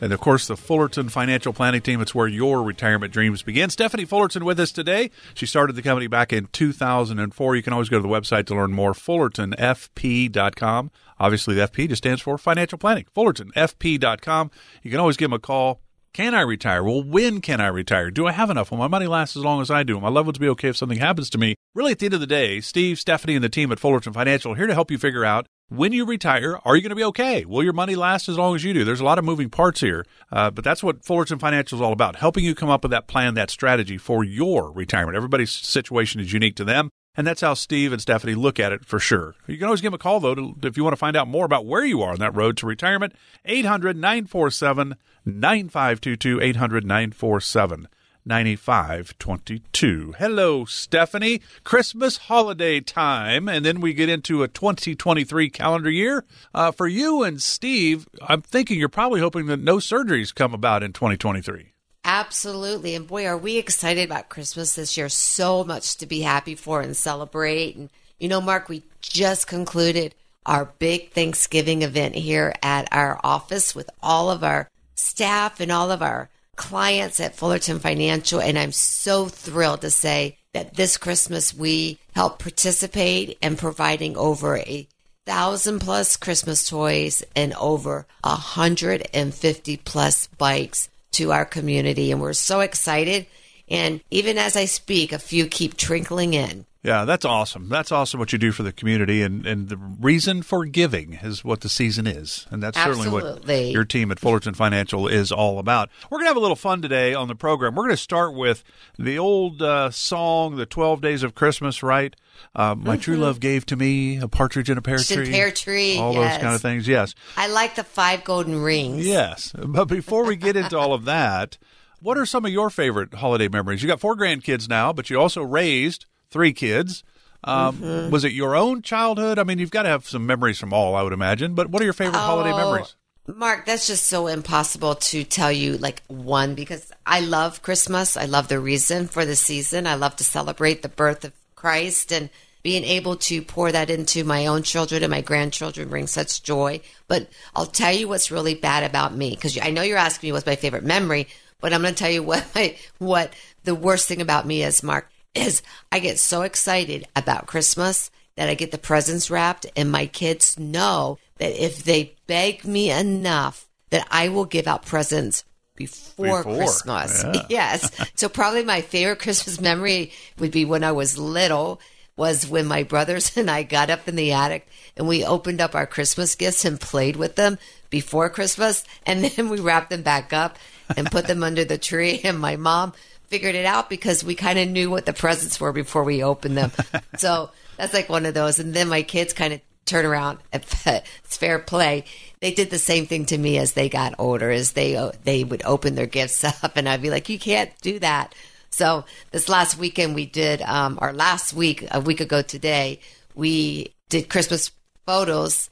And of course, the Fullerton Financial Planning Team. It's where your retirement dreams begin. Stephanie Fullerton with us today. She started the company back in 2004. You can always go to the website to learn more. FullertonFP.com. Obviously, the FP just stands for financial planning. FullertonFP.com. You can always give them a call. Can I retire? Well, when can I retire? Do I have enough? Will my money last as long as I do? My loved ones be okay if something happens to me? Really, at the end of the day, Steve, Stephanie, and the team at Fullerton Financial are here to help you figure out when you retire, are you going to be okay? Will your money last as long as you do? There's a lot of moving parts here, uh, but that's what Fullerton Financial is all about, helping you come up with that plan, that strategy for your retirement. Everybody's situation is unique to them. And that's how Steve and Stephanie look at it for sure. You can always give them a call, though, to, if you want to find out more about where you are on that road to retirement. 800 947 9522. 800 947 9522. Hello, Stephanie. Christmas holiday time, and then we get into a 2023 calendar year. Uh, for you and Steve, I'm thinking you're probably hoping that no surgeries come about in 2023. Absolutely. And boy, are we excited about Christmas this year. So much to be happy for and celebrate. And, you know, Mark, we just concluded our big Thanksgiving event here at our office with all of our staff and all of our clients at Fullerton Financial. And I'm so thrilled to say that this Christmas we help participate in providing over a thousand plus Christmas toys and over a hundred and fifty plus bikes to our community. And we're so excited. And even as I speak, a few keep trickling in. Yeah, that's awesome. That's awesome what you do for the community, and, and the reason for giving is what the season is, and that's Absolutely. certainly what your team at Fullerton Financial is all about. We're gonna have a little fun today on the program. We're gonna start with the old uh, song, "The Twelve Days of Christmas," right? Uh, my mm-hmm. true love gave to me a partridge in a pear tree, pear tree, all yes. those kind of things. Yes, I like the five golden rings. Yes, but before we get into all of that. What are some of your favorite holiday memories? You got four grandkids now, but you also raised three kids. Um, mm-hmm. Was it your own childhood? I mean, you've got to have some memories from all, I would imagine. But what are your favorite oh, holiday memories? Mark, that's just so impossible to tell you like one because I love Christmas. I love the reason for the season. I love to celebrate the birth of Christ and being able to pour that into my own children and my grandchildren brings such joy. But I'll tell you what's really bad about me because I know you're asking me what's my favorite memory, but I'm going to tell you what my what the worst thing about me is, Mark is I get so excited about Christmas that I get the presents wrapped, and my kids know that if they beg me enough, that I will give out presents before, before. Christmas. Yeah. yes. So probably my favorite Christmas memory would be when I was little was when my brothers and I got up in the attic and we opened up our Christmas gifts and played with them before Christmas and then we wrapped them back up and put them under the tree and my mom figured it out because we kind of knew what the presents were before we opened them. so that's like one of those. And then my kids kind of turn around. It's fair play. They did the same thing to me as they got older. As they uh, they would open their gifts up, and I'd be like, "You can't do that." So this last weekend we did, um, or last week, a week ago today, we did Christmas photos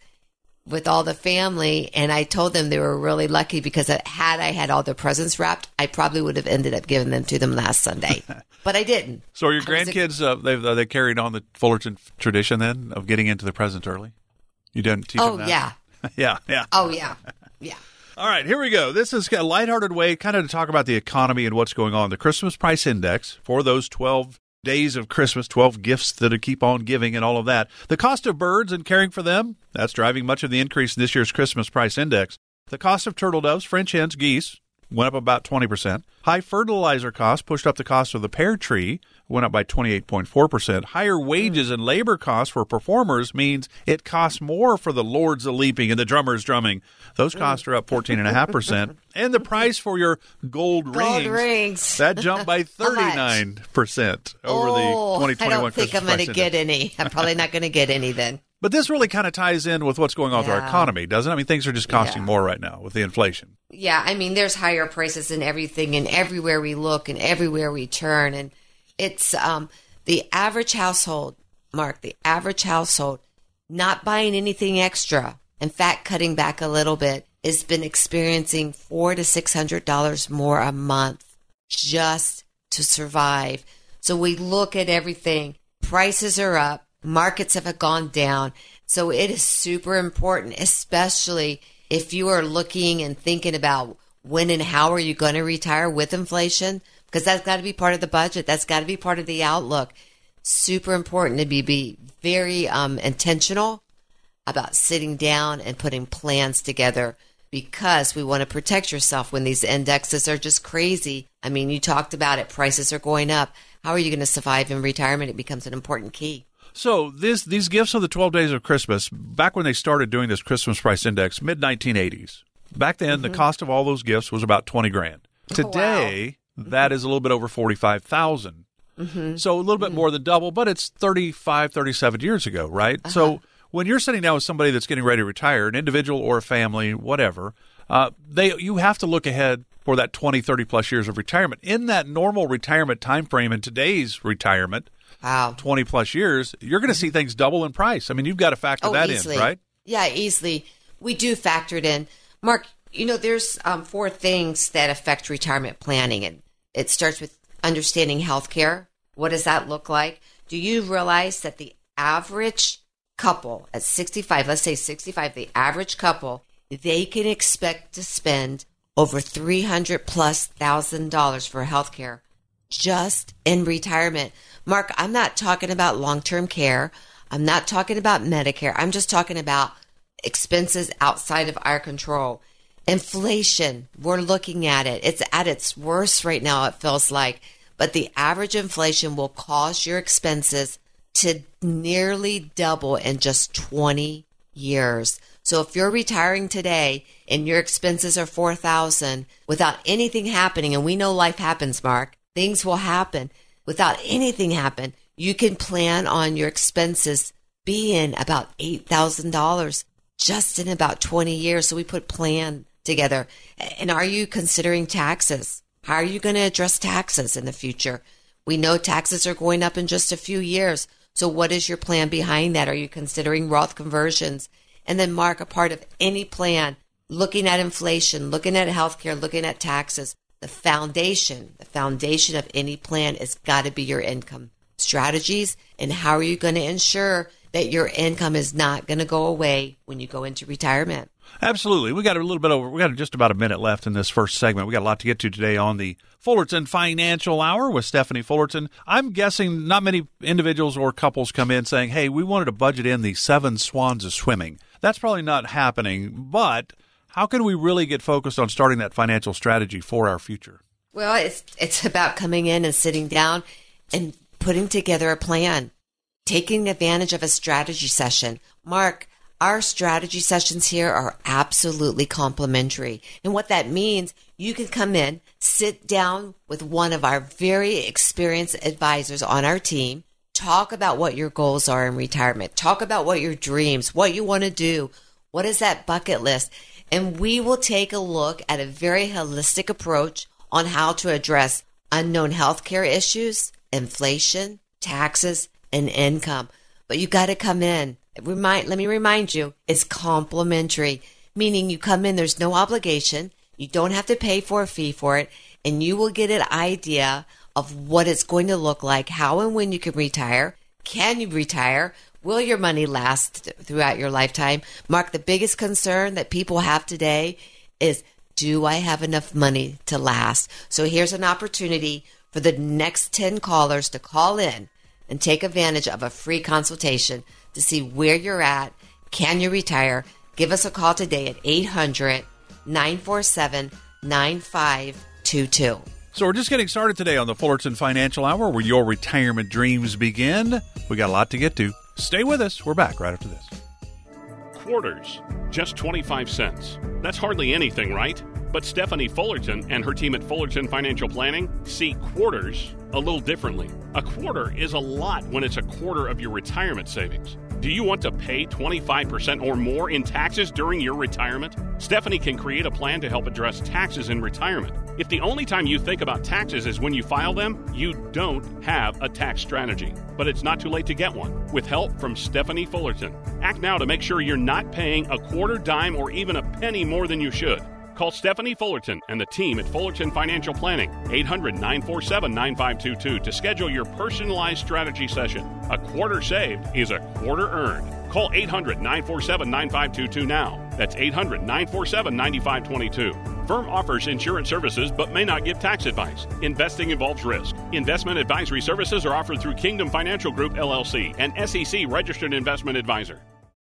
with all the family, and I told them they were really lucky because had I had all the presents wrapped, I probably would have ended up giving them to them last Sunday, but I didn't. So, are your grandkids uh, they uh, they carried on the Fullerton tradition then of getting into the present early? You didn't teach oh, them yeah, yeah, yeah. Oh yeah, yeah. All right, here we go. This is a lighthearted way, kind of to talk about the economy and what's going on. The Christmas price index for those 12 days of Christmas, 12 gifts that keep on giving and all of that. The cost of birds and caring for them, that's driving much of the increase in this year's Christmas price index. The cost of turtle doves, French hens, geese went up about 20%. High fertilizer costs pushed up the cost of the pear tree, went up by 28.4%. Higher wages and labor costs for performers means it costs more for the lords a leaping and the drummers drumming. Those costs are up 14.5%. and the price for your gold, gold rings, rings, that jumped by 39% over oh, the 2021 I don't think I'm going to get any. I'm probably not going to get any then. But this really kind of ties in with what's going on with our economy, doesn't it? I mean, things are just costing Yeah. more right now with the inflation. Yeah, I mean, there's higher prices in everything, and everywhere we look, and everywhere we turn, and it's um, the average household. Mark, the average household not buying anything extra. In fact, cutting back a little bit has been experiencing four to six hundred dollars more a month just to survive. So we look at everything. Prices are up. Markets have gone down. So it is super important, especially if you are looking and thinking about when and how are you going to retire with inflation, because that's got to be part of the budget. That's got to be part of the outlook. Super important to be, be very um, intentional about sitting down and putting plans together because we want to protect yourself when these indexes are just crazy. I mean, you talked about it, prices are going up. How are you going to survive in retirement? It becomes an important key. So this these gifts of the 12 days of Christmas, back when they started doing this Christmas price index, mid 1980s. Back then, the cost of all those gifts was about 20 grand. Today, that mm-hmm. is a little bit over 45,000. Mm-hmm. So a little bit mm-hmm. more than double, but it's 35, 37 years ago, right? So uh-huh. when you're sitting down with somebody that's getting ready to retire, an individual or a family, whatever, uh, they you have to look ahead for that 20, 30 plus years of retirement. In that normal retirement time frame in today's retirement, Wow. 20 plus years, you're going to see things double in price. I mean, you've got to factor oh, that in, right? Yeah, easily. We do factor it in. Mark, you know, there's um, four things that affect retirement planning, and it starts with understanding healthcare. What does that look like? Do you realize that the average couple at 65, let's say 65, the average couple, they can expect to spend over 300 plus thousand dollars for healthcare just in retirement. Mark, I'm not talking about long term care. I'm not talking about Medicare. I'm just talking about expenses outside of our control. Inflation, we're looking at it. It's at its worst right now, it feels like. But the average inflation will cause your expenses to nearly double in just 20 years. So if you're retiring today and your expenses are 4000 without anything happening and we know life happens, Mark, things will happen. Without anything happen, you can plan on your expenses being about $8,000 just in about 20 years. So we put plan together. And are you considering taxes? How are you going to address taxes in the future? We know taxes are going up in just a few years. So what is your plan behind that? Are you considering Roth conversions? And then mark a part of any plan, looking at inflation, looking at healthcare, looking at taxes. The foundation, the foundation of any plan has got to be your income strategies. And how are you going to ensure that your income is not going to go away when you go into retirement? Absolutely. We got a little bit over, we got just about a minute left in this first segment. We got a lot to get to today on the Fullerton Financial Hour with Stephanie Fullerton. I'm guessing not many individuals or couples come in saying, hey, we wanted to budget in the seven swans of swimming. That's probably not happening, but how can we really get focused on starting that financial strategy for our future? Well, it's it's about coming in and sitting down and putting together a plan, taking advantage of a strategy session. Mark, our strategy sessions here are absolutely complimentary. And what that means, you can come in, sit down with one of our very experienced advisors on our team, talk about what your goals are in retirement, talk about what your dreams, what you want to do, what is that bucket list, and we will take a look at a very holistic approach on how to address unknown healthcare issues, inflation, taxes, and income. But you got to come in. Remind, let me remind you, it's complimentary, meaning you come in, there's no obligation. You don't have to pay for a fee for it, and you will get an idea of what it's going to look like, how and when you can retire. Can you retire? Will your money last th- throughout your lifetime? Mark, the biggest concern that people have today is do I have enough money to last? So here's an opportunity for the next 10 callers to call in and take advantage of a free consultation to see where you're at. Can you retire? Give us a call today at 800 947 9522. So we're just getting started today on the Fullerton Financial Hour where your retirement dreams begin. We got a lot to get to. Stay with us. We're back right after this. Quarters, just 25 cents. That's hardly anything, right? But Stephanie Fullerton and her team at Fullerton Financial Planning see quarters a little differently. A quarter is a lot when it's a quarter of your retirement savings. Do you want to pay 25% or more in taxes during your retirement? Stephanie can create a plan to help address taxes in retirement. If the only time you think about taxes is when you file them, you don't have a tax strategy. But it's not too late to get one with help from Stephanie Fullerton. Act now to make sure you're not paying a quarter dime or even a penny more than you should. Call Stephanie Fullerton and the team at Fullerton Financial Planning, 800 947 9522, to schedule your personalized strategy session. A quarter saved is a quarter earned. Call 800 947 9522 now. That's 800 947 9522. Firm offers insurance services but may not give tax advice. Investing involves risk. Investment advisory services are offered through Kingdom Financial Group LLC, an SEC registered investment advisor.